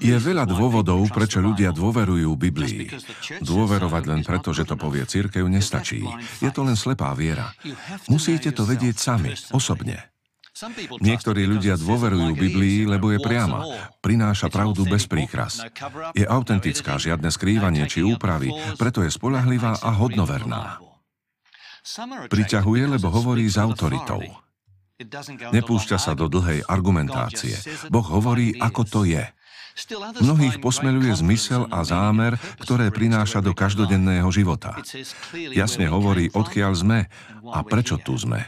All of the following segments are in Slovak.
Je veľa dôvodov, prečo ľudia dôverujú Biblii. Dôverovať len preto, že to povie církev, nestačí. Je to len slepá viera. Musíte to vedieť sami, osobne. Niektorí ľudia dôverujú Biblii, lebo je priama. Prináša pravdu bez príkras. Je autentická, žiadne skrývanie či úpravy, preto je spolahlivá a hodnoverná. Priťahuje, lebo hovorí s autoritou. Nepúšťa sa do dlhej argumentácie. Boh hovorí, ako to je. Mnohých posmeluje zmysel a zámer, ktoré prináša do každodenného života. Jasne hovorí, odkiaľ sme a prečo tu sme.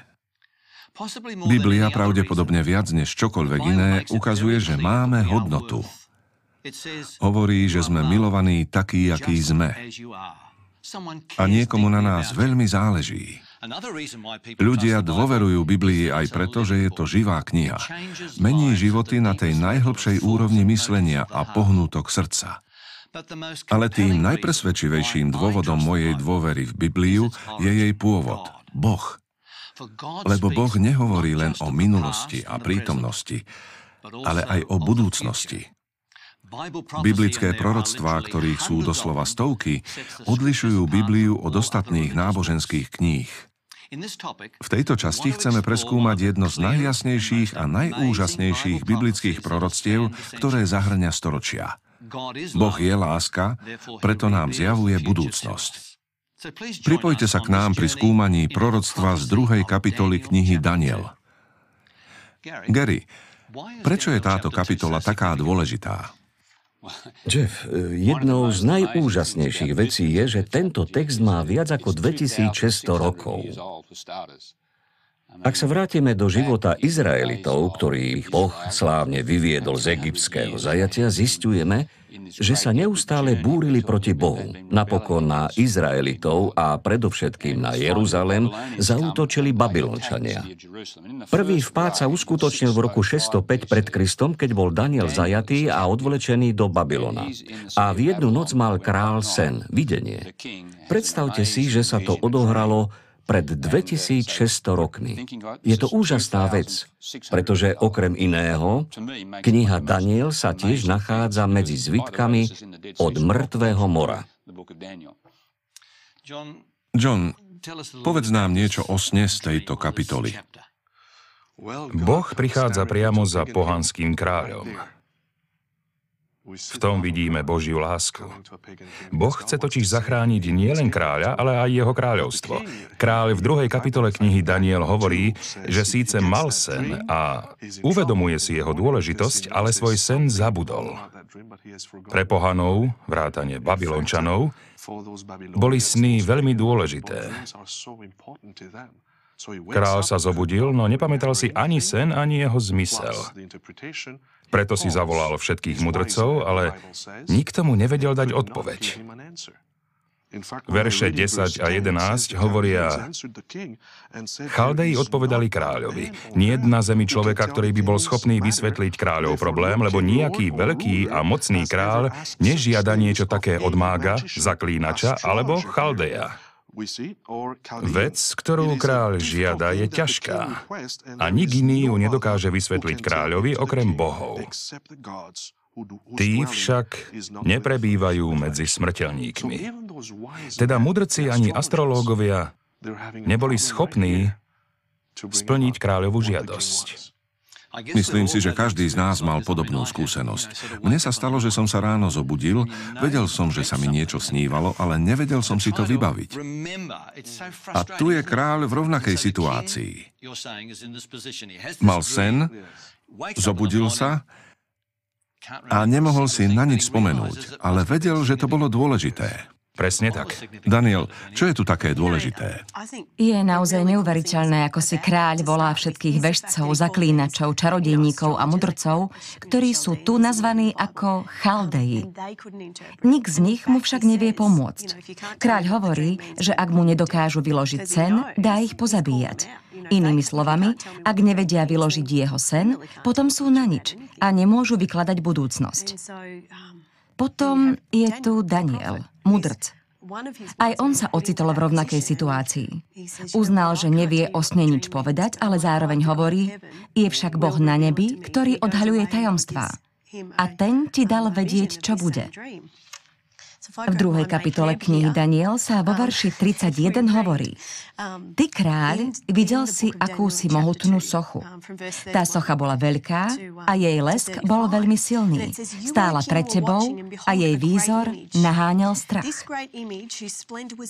Biblia pravdepodobne viac než čokoľvek iné ukazuje, že máme hodnotu. Hovorí, že sme milovaní takí, akí sme. A niekomu na nás veľmi záleží. Ľudia dôverujú Biblii aj preto, že je to živá kniha. Mení životy na tej najhlbšej úrovni myslenia a pohnútok srdca. Ale tým najpresvedčivejším dôvodom mojej dôvery v Bibliu je jej pôvod, Boh. Lebo Boh nehovorí len o minulosti a prítomnosti, ale aj o budúcnosti. Biblické proroctvá, ktorých sú doslova stovky, odlišujú Bibliu od ostatných náboženských kníh. V tejto časti chceme preskúmať jedno z najjasnejších a najúžasnejších biblických proroctiev, ktoré zahrňa storočia. Boh je láska, preto nám zjavuje budúcnosť. Pripojte sa k nám pri skúmaní proroctva z druhej kapitoly knihy Daniel. Gary, prečo je táto kapitola taká dôležitá? Jeff, jednou z najúžasnejších vecí je, že tento text má viac ako 2600 rokov. Ak sa vrátime do života Izraelitov, ktorých Boh slávne vyviedol z egyptského zajatia, zistujeme, že sa neustále búrili proti Bohu. Napokon na Izraelitov a predovšetkým na Jeruzalem zautočili Babylončania. Prvý vpád sa uskutočnil v roku 605 pred Kristom, keď bol Daniel zajatý a odvlečený do Babylona. A v jednu noc mal král sen, videnie. Predstavte si, že sa to odohralo pred 2600 rokmi. Je to úžasná vec, pretože okrem iného, kniha Daniel sa tiež nachádza medzi zvitkami od mŕtvého mora. John, povedz nám niečo o sne z tejto kapitoly. Boh prichádza priamo za pohanským kráľom. V tom vidíme Božiu lásku. Boh chce totiž zachrániť nielen kráľa, ale aj jeho kráľovstvo. Kráľ v druhej kapitole knihy Daniel hovorí, že síce mal sen a uvedomuje si jeho dôležitosť, ale svoj sen zabudol. Pre pohanov, vrátane Babylončanov, boli sny veľmi dôležité. Král sa zobudil, no nepamätal si ani sen, ani jeho zmysel. Preto si zavolal všetkých mudrcov, ale nikto mu nevedel dať odpoveď. Verše 10 a 11 hovoria, Chaldeji odpovedali kráľovi, nie na zemi človeka, ktorý by bol schopný vysvetliť kráľov problém, lebo nejaký veľký a mocný kráľ nežiada niečo také od mága, zaklínača alebo Chaldeja. Vec, ktorú kráľ žiada, je ťažká a nik iný ju nedokáže vysvetliť kráľovi okrem bohov. Tí však neprebývajú medzi smrteľníkmi. Teda mudrci ani astrológovia neboli schopní splniť kráľovú žiadosť. Myslím si, že každý z nás mal podobnú skúsenosť. Mne sa stalo, že som sa ráno zobudil, vedel som, že sa mi niečo snívalo, ale nevedel som si to vybaviť. A tu je kráľ v rovnakej situácii. Mal sen, zobudil sa a nemohol si na nič spomenúť, ale vedel, že to bolo dôležité. Presne tak. Daniel, čo je tu také dôležité? Je naozaj neuveriteľné, ako si kráľ volá všetkých vežcov, zaklínačov, čarodejníkov a mudrcov, ktorí sú tu nazvaní ako Chaldeji. Nik z nich mu však nevie pomôcť. Kráľ hovorí, že ak mu nedokážu vyložiť sen, dá ich pozabíjať. Inými slovami, ak nevedia vyložiť jeho sen, potom sú na nič a nemôžu vykladať budúcnosť. Potom je tu Daniel, mudrc. Aj on sa ocitol v rovnakej situácii. Uznal, že nevie o sne nič povedať, ale zároveň hovorí, je však Boh na nebi, ktorý odhaľuje tajomstvá. a ten ti dal vedieť, čo bude. V druhej kapitole knihy Daniel sa vo verši 31 hovorí Ty kráľ, videl si akúsi mohutnú sochu. Tá socha bola veľká a jej lesk bol veľmi silný. Stála pred tebou a jej výzor naháňal strach.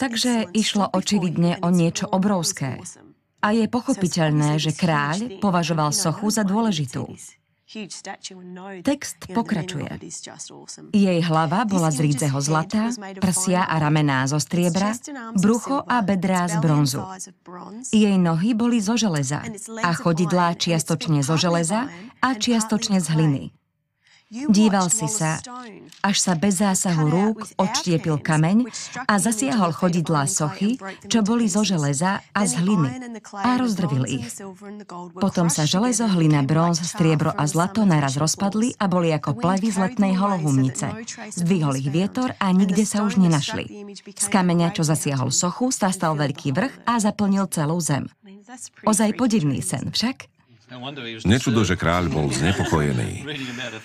Takže išlo očividne o niečo obrovské. A je pochopiteľné, že kráľ považoval sochu za dôležitú. Text pokračuje. Jej hlava bola z rídzeho zlata, prsia a ramená zo striebra, brucho a bedrá z bronzu. Jej nohy boli zo železa a chodidlá čiastočne zo železa a čiastočne z hliny. Díval si sa, až sa bez zásahu rúk odštiepil kameň a zasiahol chodidlá sochy, čo boli zo železa a z hliny a rozdrvil ich. Potom sa železo, hlina, bronz, striebro a zlato naraz rozpadli a boli ako plevy z letnej holohumnice. Zdvihol ich vietor a nikde sa už nenašli. Z kameňa, čo zasiahol sochu, sa stal veľký vrch a zaplnil celú zem. Ozaj podivný sen však? Nečudo, že kráľ bol znepokojený.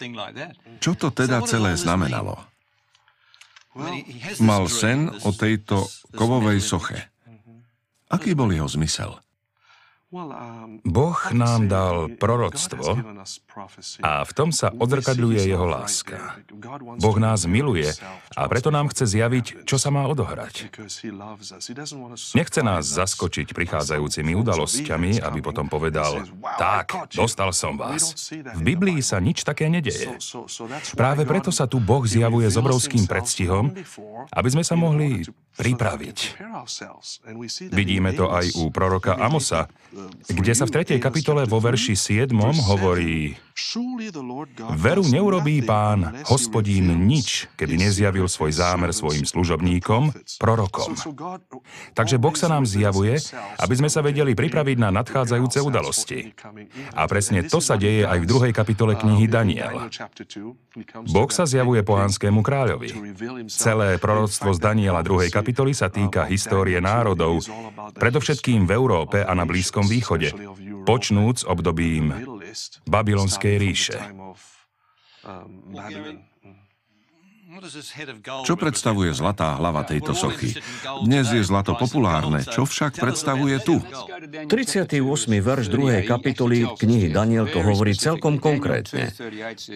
Čo to teda celé znamenalo? Mal sen o tejto kovovej soche. Aký bol jeho zmysel? Boh nám dal proroctvo a v tom sa odzrkadľuje jeho láska. Boh nás miluje a preto nám chce zjaviť, čo sa má odohrať. Nechce nás zaskočiť prichádzajúcimi udalosťami, aby potom povedal, tak, dostal som vás. V Biblii sa nič také nedeje. Práve preto sa tu Boh zjavuje s obrovským predstihom, aby sme sa mohli pripraviť. Vidíme to aj u proroka Amosa, kde sa v 3. kapitole vo verši 7 hovorí Veru neurobí pán, hospodín, nič, keby nezjavil svoj zámer svojim služobníkom, prorokom. Takže Boh sa nám zjavuje, aby sme sa vedeli pripraviť na nadchádzajúce udalosti. A presne to sa deje aj v druhej kapitole knihy Daniel. Boh sa zjavuje pohanskému kráľovi. Celé proroctvo z Daniela 2. kapitoly sa týka histórie národov, predovšetkým v Európe a na Blízkom východe, počnúc obdobím Babylonskej ríše. Čo predstavuje zlatá hlava tejto sochy? Dnes je zlato populárne, čo však predstavuje tu? 38. verš 2. kapitoly knihy Daniel to hovorí celkom konkrétne.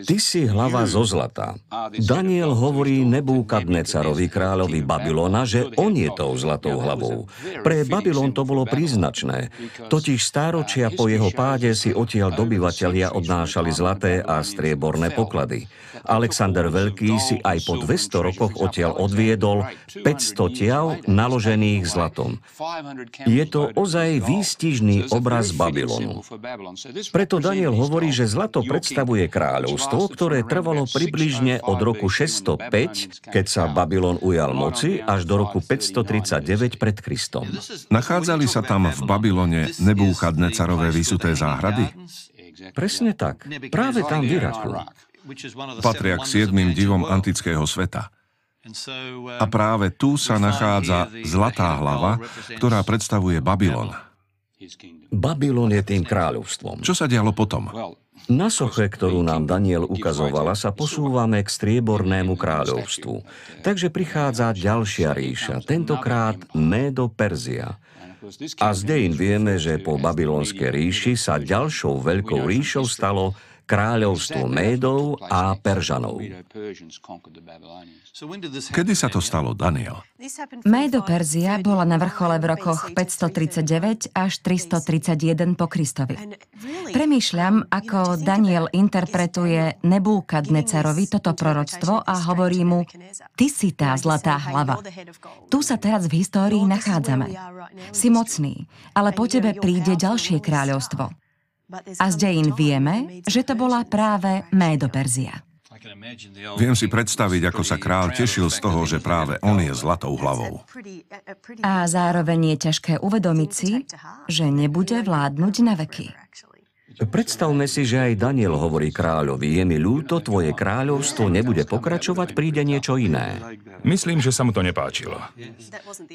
Ty si hlava zo zlata. Daniel hovorí Nebúkadnecarovi kráľovi Babylona, že on je tou zlatou hlavou. Pre Babylon to bolo príznačné, totiž stáročia po jeho páde si odtiaľ dobyvatelia odnášali zlaté a strieborné poklady. Alexander Veľký si aj po 200 rokoch odtiaľ odviedol 500 tiav naložených zlatom. Je to ozaj výstižný obraz Babylonu. Preto Daniel hovorí, že zlato predstavuje kráľovstvo, ktoré trvalo približne od roku 605, keď sa Babylon ujal moci, až do roku 539 pred Kristom. Nachádzali sa tam v Babylone Nebúchadnecarové vysuté záhrady? Presne tak. Práve tam v Iraku. Patria k siedmým divom antického sveta. A práve tu sa nachádza zlatá hlava, ktorá predstavuje Babylon. Babylon je tým kráľovstvom. Čo sa dialo potom? Na soche, ktorú nám Daniel ukazovala, sa posúvame k striebornému kráľovstvu. Takže prichádza ďalšia ríša, tentokrát Médo Perzia. A z dejín vieme, že po babylonskej ríši sa ďalšou veľkou ríšou stalo kráľovstvo Médov a Peržanov. Kedy sa to stalo, Daniel? Médo Perzia bola na vrchole v rokoch 539 až 331 po Kristovi. Premýšľam, ako Daniel interpretuje Nebúkadnecerovi toto proroctvo a hovorí mu, ty si tá zlatá hlava. Tu sa teraz v histórii nachádzame. Si mocný, ale po tebe príde ďalšie kráľovstvo. A z dejín vieme, že to bola práve Médo Perzia. Viem si predstaviť, ako sa král tešil z toho, že práve on je zlatou hlavou. A zároveň je ťažké uvedomiť si, že nebude vládnuť na veky. Predstavme si, že aj Daniel hovorí kráľovi, je mi ľúto, tvoje kráľovstvo nebude pokračovať, príde niečo iné. Myslím, že sa mu to nepáčilo.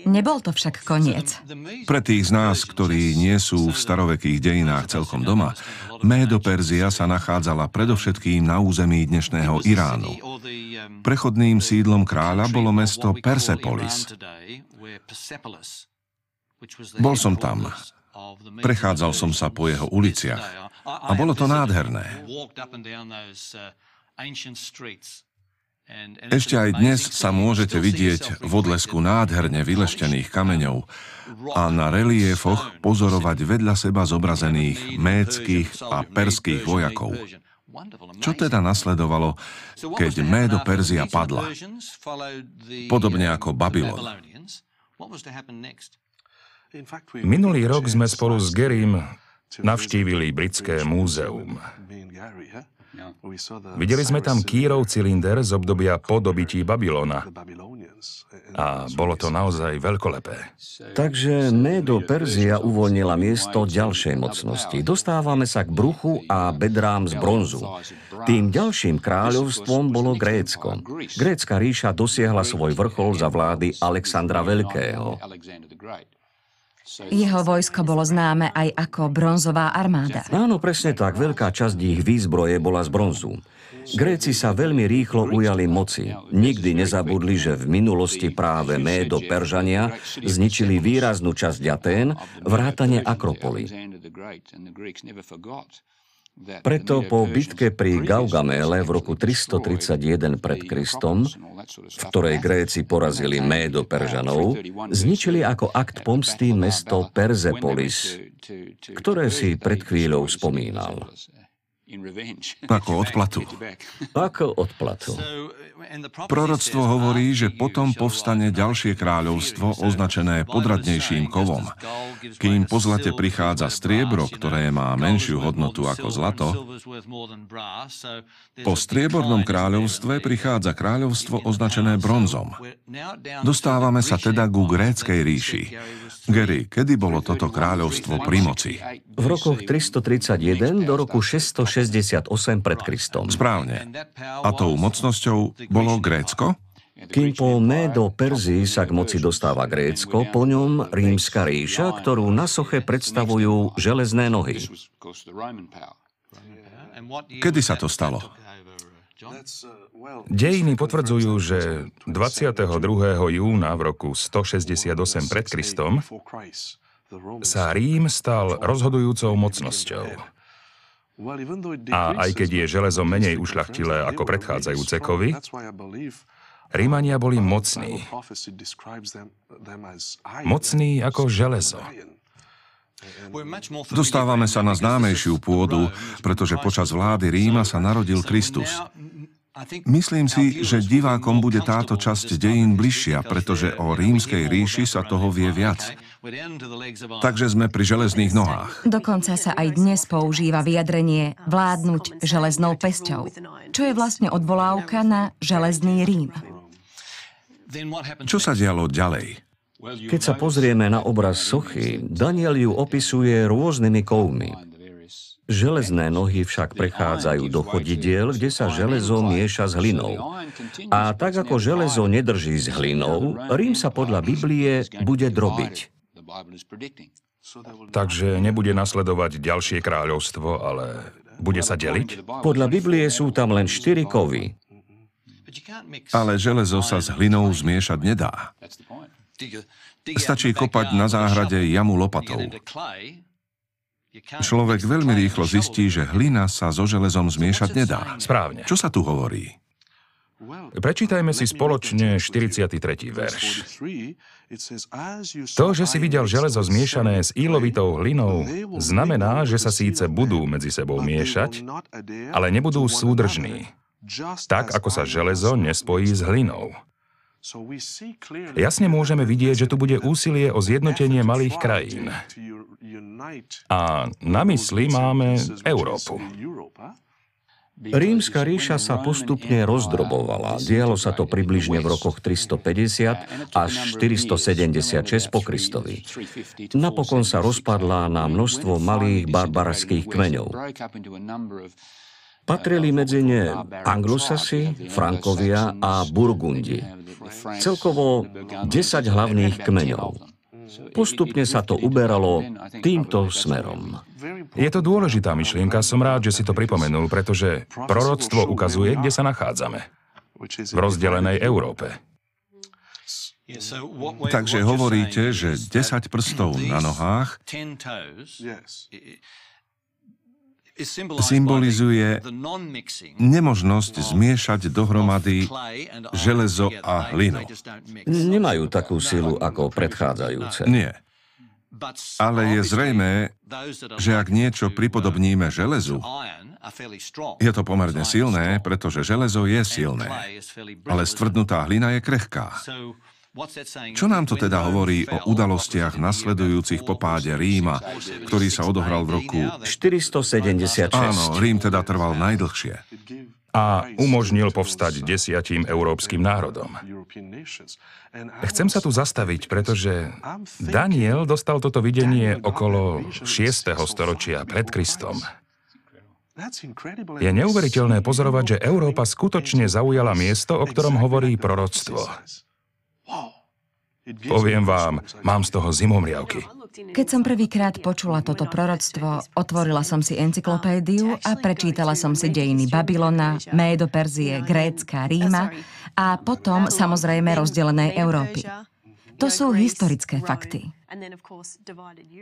Nebol to však koniec. Pre tých z nás, ktorí nie sú v starovekých dejinách celkom doma, Médo Perzia sa nachádzala predovšetkým na území dnešného Iránu. Prechodným sídlom kráľa bolo mesto Persepolis. Bol som tam. Prechádzal som sa po jeho uliciach a bolo to nádherné. Ešte aj dnes sa môžete vidieť v odlesku nádherne vyleštených kameňov a na reliefoch pozorovať vedľa seba zobrazených méckých a perských vojakov. Čo teda nasledovalo, keď Médo Perzia padla? Podobne ako Babylon. Minulý rok sme spolu s Gerim navštívili britské múzeum. Videli sme tam Kírov cylinder z obdobia po dobití Babylona. A bolo to naozaj veľkolepé. Takže Médo Perzia uvoľnila miesto ďalšej mocnosti. Dostávame sa k bruchu a bedrám z bronzu. Tým ďalším kráľovstvom bolo Grécko. Grécka ríša dosiahla svoj vrchol za vlády Alexandra Veľkého. Jeho vojsko bolo známe aj ako bronzová armáda. Áno, presne tak. Veľká časť ich výzbroje bola z bronzu. Gréci sa veľmi rýchlo ujali moci. Nikdy nezabudli, že v minulosti práve Médo Peržania zničili výraznú časť Atén, vrátane Akropoly. Preto po bitke pri Gaugamele v roku 331 pred Kristom, v ktorej Gréci porazili Médo Peržanov, zničili ako akt pomsty mesto Perzepolis, ktoré si pred chvíľou spomínal. Ako odplatu. Ako odplatu. Proroctvo hovorí, že potom povstane ďalšie kráľovstvo označené podradnejším kovom. Kým po zlate prichádza striebro, ktoré má menšiu hodnotu ako zlato, po striebornom kráľovstve prichádza kráľovstvo označené bronzom. Dostávame sa teda ku gréckej ríši. Gary, kedy bolo toto kráľovstvo pri moci? V rokoch 331 do roku 668 pred Kristom. Správne. A tou mocnosťou bolo Grécko? Kým po Médo Perzii sa k moci dostáva Grécko, po ňom rímska ríša, ktorú na soche predstavujú železné nohy. Kedy sa to stalo? Dejiny potvrdzujú, že 22. júna v roku 168 pred Kristom sa Rím stal rozhodujúcou mocnosťou. A aj keď je železo menej ušľachtilé ako predchádzajúce kovy, Rímania boli mocní. Mocní ako železo. Dostávame sa na známejšiu pôdu, pretože počas vlády Ríma sa narodil Kristus. Myslím si, že divákom bude táto časť dejín bližšia, pretože o rímskej ríši sa toho vie viac. Takže sme pri železných nohách. Dokonca sa aj dnes používa vyjadrenie vládnuť železnou pesťou, čo je vlastne odvolávka na železný Rím. Čo sa dialo ďalej? Keď sa pozrieme na obraz sochy, Daniel ju opisuje rôznymi kovmi. Železné nohy však prechádzajú do chodidiel, kde sa železo mieša s hlinou. A tak ako železo nedrží s hlinou, Rím sa podľa Biblie bude drobiť. Takže nebude nasledovať ďalšie kráľovstvo, ale bude sa deliť? Podľa Biblie sú tam len štyri kovy. Ale železo sa s hlinou zmiešať nedá. Stačí kopať na záhrade jamu lopatou. Človek veľmi rýchlo zistí, že hlina sa so železom zmiešať nedá. Správne. Čo sa tu hovorí? Prečítajme si spoločne 43. verš. To, že si videl železo zmiešané s ílovitou hlinou, znamená, že sa síce budú medzi sebou miešať, ale nebudú súdržní. Tak, ako sa železo nespojí s hlinou. Jasne môžeme vidieť, že tu bude úsilie o zjednotenie malých krajín. A na mysli máme Európu. Rímska ríša sa postupne rozdrobovala. Dialo sa to približne v rokoch 350 až 476 po Kristovi. Napokon sa rozpadla na množstvo malých barbarských kmeňov. Patrili medzi ne anglosasi, frankovia a burgundi. Celkovo 10 hlavných kmeňov. Postupne sa to uberalo týmto smerom. Je to dôležitá myšlienka, som rád, že si to pripomenul, pretože proroctvo ukazuje, kde sa nachádzame. V rozdelenej Európe. Takže hovoríte, že 10 prstov na nohách symbolizuje nemožnosť zmiešať dohromady železo a hlinu. Nemajú takú silu ako predchádzajúce. Nie. Ale je zrejmé, že ak niečo pripodobníme železu, je to pomerne silné, pretože železo je silné, ale stvrdnutá hlina je krehká. Čo nám to teda hovorí o udalostiach nasledujúcich po páde Ríma, ktorý sa odohral v roku 476? Áno, Rím teda trval najdlhšie. A umožnil povstať desiatim európskym národom. Chcem sa tu zastaviť, pretože Daniel dostal toto videnie okolo 6. storočia pred Kristom. Je neuveriteľné pozorovať, že Európa skutočne zaujala miesto, o ktorom hovorí proroctvo. Poviem vám, mám z toho zimomriavky. Keď som prvýkrát počula toto proroctvo, otvorila som si encyklopédiu a prečítala som si dejiny Babylona, Médo Perzie, Grécka, Ríma a potom samozrejme rozdelenej Európy. To sú historické fakty.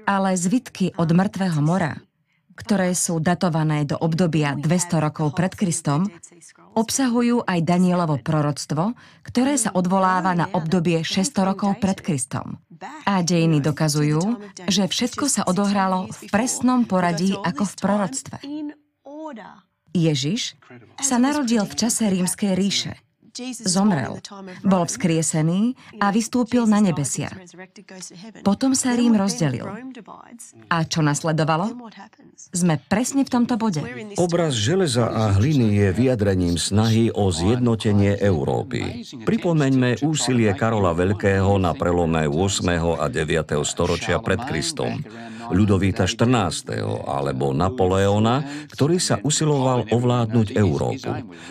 Ale zvitky od mŕtvého mora ktoré sú datované do obdobia 200 rokov pred Kristom, obsahujú aj Danielovo proroctvo, ktoré sa odvoláva na obdobie 600 rokov pred Kristom. A dejiny dokazujú, že všetko sa odohralo v presnom poradí ako v proroctve. Ježiš sa narodil v čase rímskej ríše zomrel, bol vzkriesený a vystúpil na nebesia. Potom sa Rím rozdelil. A čo nasledovalo? Sme presne v tomto bode. Obraz železa a hliny je vyjadrením snahy o zjednotenie Európy. Pripomeňme úsilie Karola Veľkého na prelome 8. a 9. storočia pred Kristom. Ľudovíta XIV. alebo Napoleona, ktorý sa usiloval ovládnuť Európu.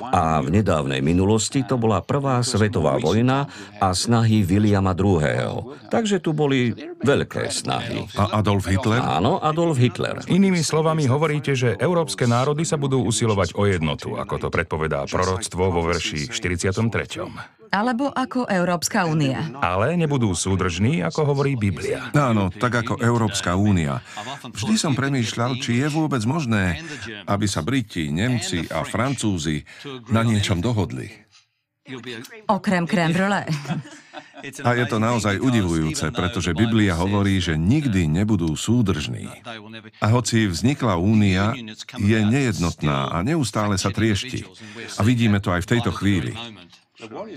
A v nedávnej minulosti to bola prvá svetová vojna a snahy Williama II. Takže tu boli veľké snahy. A Adolf Hitler? Áno, Adolf Hitler. Inými slovami hovoríte, že európske národy sa budú usilovať o jednotu, ako to predpovedá proroctvo vo verši 43 alebo ako Európska únia. Ale nebudú súdržní, ako hovorí Biblia. Áno, tak ako Európska únia. Vždy som premýšľal, či je vôbec možné, aby sa Briti, Nemci a Francúzi na niečom dohodli. Okrem crème brûlée. A je to naozaj udivujúce, pretože Biblia hovorí, že nikdy nebudú súdržní. A hoci vznikla únia, je nejednotná a neustále sa triešti. A vidíme to aj v tejto chvíli.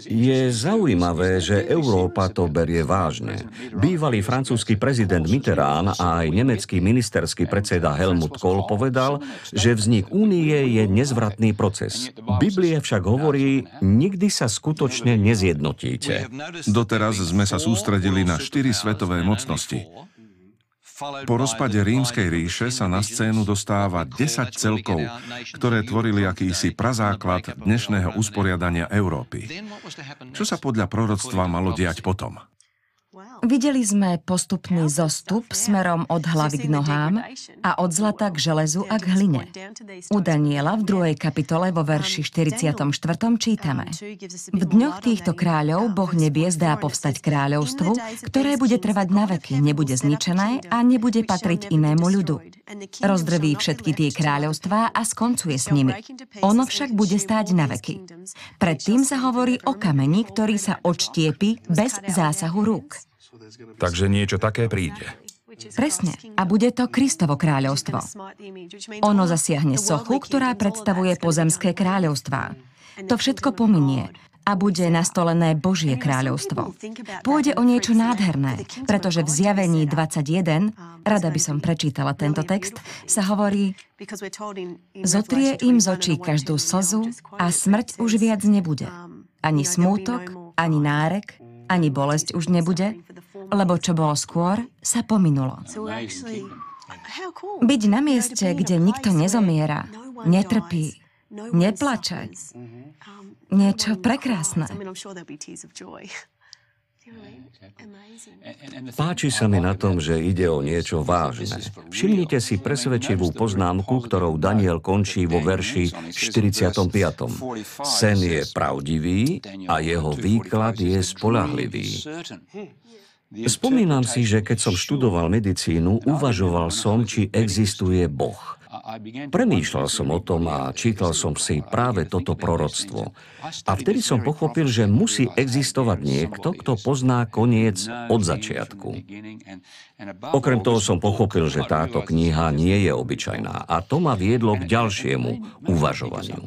Je zaujímavé, že Európa to berie vážne. Bývalý francúzsky prezident Mitterrand a aj nemecký ministerský predseda Helmut Kohl povedal, že vznik únie je nezvratný proces. Biblie však hovorí, nikdy sa skutočne nezjednotíte. Doteraz sme sa sústredili na štyri svetové mocnosti. Po rozpade rímskej ríše sa na scénu dostáva 10 celkov, ktoré tvorili akýsi prazáklad dnešného usporiadania Európy. Čo sa podľa proroctva malo diať potom? Videli sme postupný zostup smerom od hlavy k nohám a od zlata k železu a k hline. U Daniela v druhej kapitole vo verši 44. čítame. V dňoch týchto kráľov Boh nebies dá povstať kráľovstvu, ktoré bude trvať na veky, nebude zničené a nebude patriť inému ľudu. Rozdrví všetky tie kráľovstvá a skoncuje s nimi. Ono však bude stáť na veky. Predtým sa hovorí o kameni, ktorý sa odštiepi bez zásahu rúk. Takže niečo také príde. Presne. A bude to Kristovo kráľovstvo. Ono zasiahne sochu, ktorá predstavuje pozemské kráľovstvá. To všetko pominie. a bude nastolené Božie kráľovstvo. Pôjde o niečo nádherné, pretože v zjavení 21, rada by som prečítala tento text, sa hovorí Zotrie im z očí každú slzu a smrť už viac nebude. Ani smútok, ani nárek, ani bolesť už nebude, lebo čo bolo skôr, sa pominulo. Byť na mieste, kde nikto nezomiera, netrpí, neplače, niečo prekrásne. Páči sa mi na tom, že ide o niečo vážne. Všimnite si presvedčivú poznámku, ktorou Daniel končí vo verši 45. Sen je pravdivý a jeho výklad je spolahlivý. Spomínam si, že keď som študoval medicínu, uvažoval som, či existuje Boh. Premýšľal som o tom a čítal som si práve toto proroctvo. A vtedy som pochopil, že musí existovať niekto, kto pozná koniec od začiatku. Okrem toho som pochopil, že táto kniha nie je obyčajná a to ma viedlo k ďalšiemu uvažovaniu.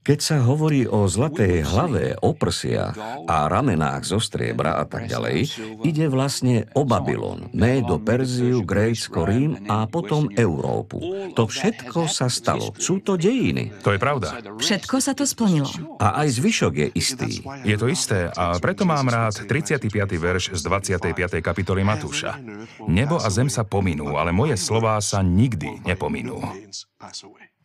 Keď sa hovorí o zlatej hlave, o prsiach a ramenách zo striebra a tak ďalej, ide vlastne o Babylon, Médo, Perziu, Grécko, Rím a potom Európu. To všetko sa stalo. Sú to dejiny. To je pravda. Všetko sa to splnilo. A aj zvyšok je istý. Je to isté a preto mám rád 35. verš z 25. kapitoly Matúša. Nebo a zem sa pominú, ale moje slová sa nikdy nepominú.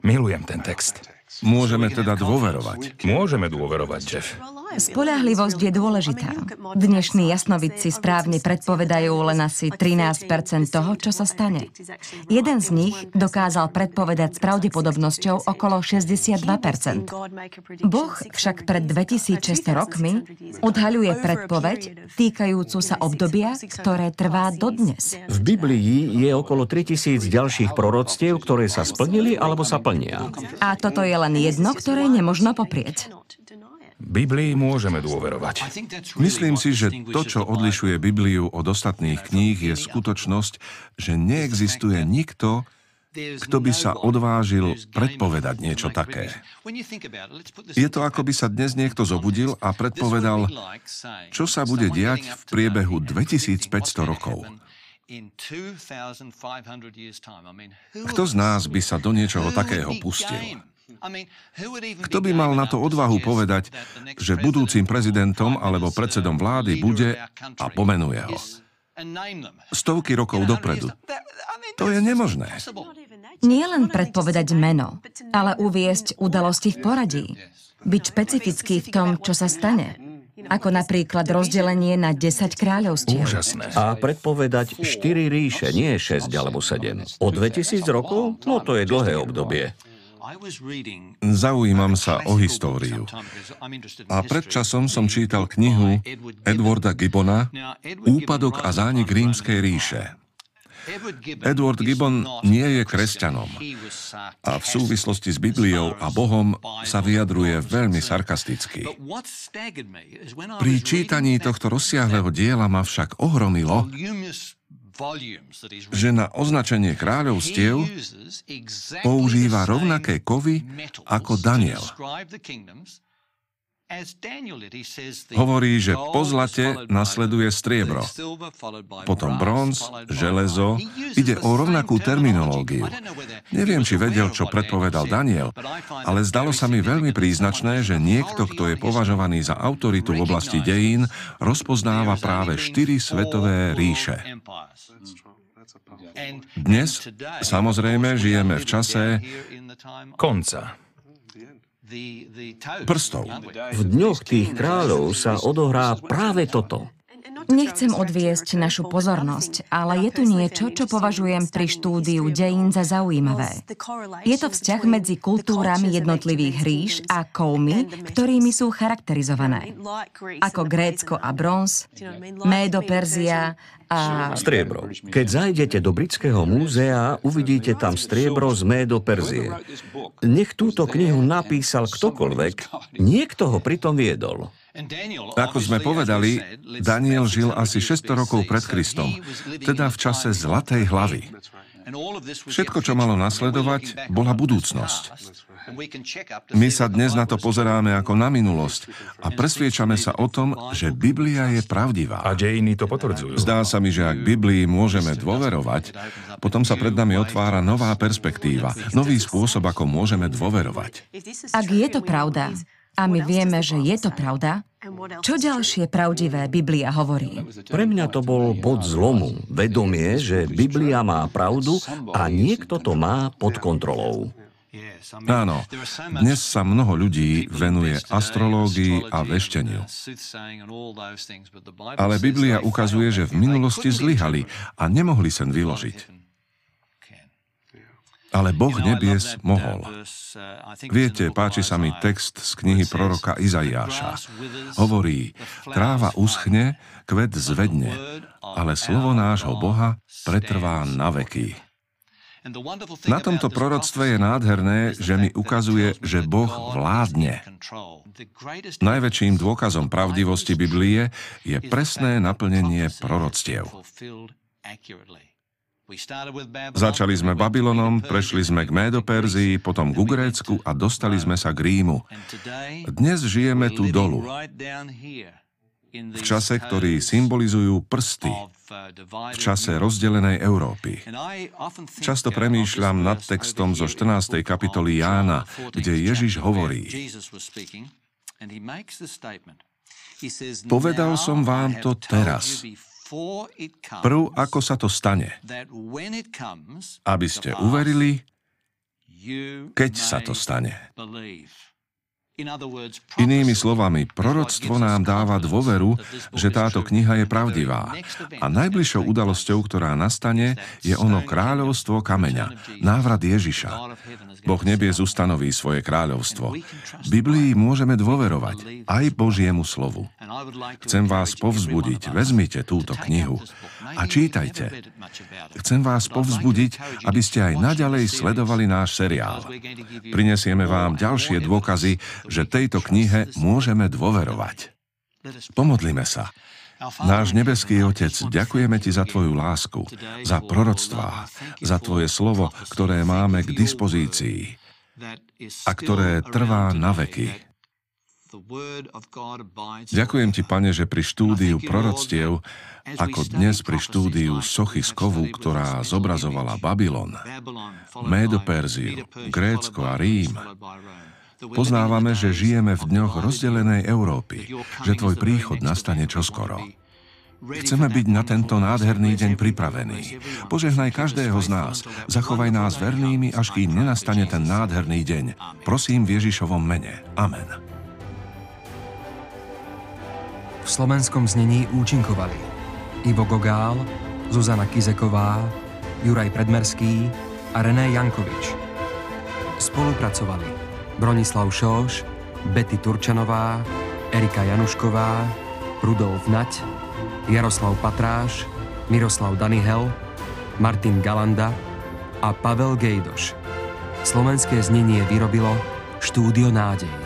Milujem ten text. Môžeme teda dôverovať. Môžeme dôverovať, Jeff. Spolahlivosť je dôležitá. Dnešní jasnovidci správne predpovedajú len asi 13% toho, čo sa stane. Jeden z nich dokázal predpovedať s pravdepodobnosťou okolo 62% Boh však pred 2600 rokmi odhaľuje predpoveď týkajúcu sa obdobia, ktoré trvá dodnes. V Biblii je okolo 3000 ďalších proroctiev, ktoré sa splnili alebo sa plnia. A toto je len jedno, ktoré nemožno poprieť. Biblii môžeme dôverovať. Myslím si, že to, čo odlišuje Bibliu od ostatných kníh, je skutočnosť, že neexistuje nikto, kto by sa odvážil predpovedať niečo také. Je to ako by sa dnes niekto zobudil a predpovedal, čo sa bude diať v priebehu 2500 rokov. Kto z nás by sa do niečoho takého pustil? Kto by mal na to odvahu povedať, že budúcim prezidentom alebo predsedom vlády bude a pomenuje ho? Stovky rokov dopredu. To je nemožné. Nie len predpovedať meno, ale uviesť udalosti v poradí. Byť špecifický v tom, čo sa stane. Ako napríklad rozdelenie na 10 kráľovstiev. Úžasné. A predpovedať 4 ríše, nie 6 alebo 7. O 2000 rokov? No to je dlhé obdobie. Zaujímam sa o históriu. A pred časom som čítal knihu Edwarda Gibbona Úpadok a zánik rímskej ríše. Edward Gibbon nie je kresťanom. A v súvislosti s Bibliou a Bohom sa vyjadruje veľmi sarkasticky. Pri čítaní tohto rozsiahleho diela ma však ohromilo, že na označenie kráľovstiev používa rovnaké kovy ako Daniel. Hovorí, že po zlate nasleduje striebro, potom bronz, železo. Ide o rovnakú terminológiu. Neviem, či vedel, čo predpovedal Daniel, ale zdalo sa mi veľmi príznačné, že niekto, kto je považovaný za autoritu v oblasti dejín, rozpoznáva práve štyri svetové ríše. Dnes, samozrejme, žijeme v čase konca prstov. V dňoch tých kráľov sa odohrá práve toto. Nechcem odviesť našu pozornosť, ale je tu niečo, čo považujem pri štúdiu dejín za zaujímavé. Je to vzťah medzi kultúrami jednotlivých ríš a kovmi, ktorými sú charakterizované. Ako Grécko a bronz, Médo, Perzia a... Striebro. Keď zajdete do Britského múzea, uvidíte tam striebro z Médo Perzie. Nech túto knihu napísal ktokoľvek, niekto ho pritom viedol. Ako sme povedali, Daniel žil asi 600 rokov pred Kristom, teda v čase Zlatej hlavy. Všetko, čo malo nasledovať, bola budúcnosť. My sa dnes na to pozeráme ako na minulosť a presviečame sa o tom, že Biblia je pravdivá. A dejiny to potvrdzujú. Zdá sa mi, že ak Biblii môžeme dôverovať, potom sa pred nami otvára nová perspektíva, nový spôsob, ako môžeme dôverovať. Ak je to pravda, a my vieme, že je to pravda, čo ďalšie pravdivé Biblia hovorí? Pre mňa to bol bod zlomu. Vedomie, že Biblia má pravdu a niekto to má pod kontrolou. Áno, dnes sa mnoho ľudí venuje astrológii a vešteniu. Ale Biblia ukazuje, že v minulosti zlyhali a nemohli sen vyložiť. Ale Boh nebies mohol. Viete, páči sa mi text z knihy proroka Izaiáša. Hovorí, tráva uschne, kvet zvedne, ale slovo nášho Boha pretrvá na veky. Na tomto proroctve je nádherné, že mi ukazuje, že Boh vládne. Najväčším dôkazom pravdivosti Biblie je presné naplnenie proroctiev. Začali sme Babylonom, prešli sme k Médoperzii, potom k Grécku a dostali sme sa k Rímu. Dnes žijeme tu dolu, v čase, ktorý symbolizujú prsty, v čase rozdelenej Európy. Často premýšľam nad textom zo 14. kapitoly Jána, kde Ježiš hovorí Povedal som vám to teraz, prv ako sa to stane, aby ste uverili, keď sa to stane. Inými slovami, proroctvo nám dáva dôveru, že táto kniha je pravdivá. A najbližšou udalosťou, ktorá nastane, je ono kráľovstvo kameňa, návrat Ježiša. Boh nebie ustanoví svoje kráľovstvo. Biblii môžeme dôverovať, aj Božiemu slovu. Chcem vás povzbudiť, vezmite túto knihu a čítajte. Chcem vás povzbudiť, aby ste aj naďalej sledovali náš seriál. Prinesieme vám ďalšie dôkazy, že tejto knihe môžeme dôverovať. Pomodlíme sa. Náš nebeský Otec, ďakujeme Ti za Tvoju lásku, za proroctvá, za Tvoje slovo, ktoré máme k dispozícii a ktoré trvá na veky. Ďakujem Ti, Pane, že pri štúdiu proroctiev, ako dnes pri štúdiu sochy z kovu, ktorá zobrazovala Babylon, Médoperziu, Grécko a Rím, Poznávame, že žijeme v dňoch rozdelenej Európy, že tvoj príchod nastane čoskoro. Chceme byť na tento nádherný deň pripravení. Požehnaj každého z nás. Zachovaj nás vernými, až kým nenastane ten nádherný deň. Prosím v Ježišovom mene. Amen. V slovenskom znení účinkovali Ivo Gogál, Zuzana Kizeková, Juraj Predmerský a René Jankovič. Spolupracovali Bronislav Šoš, Betty Turčanová, Erika Janušková, Rudolf Nať, Jaroslav Patráš, Miroslav Danihel, Martin Galanda a Pavel Gejdoš. Slovenské znenie vyrobilo Štúdio nádej.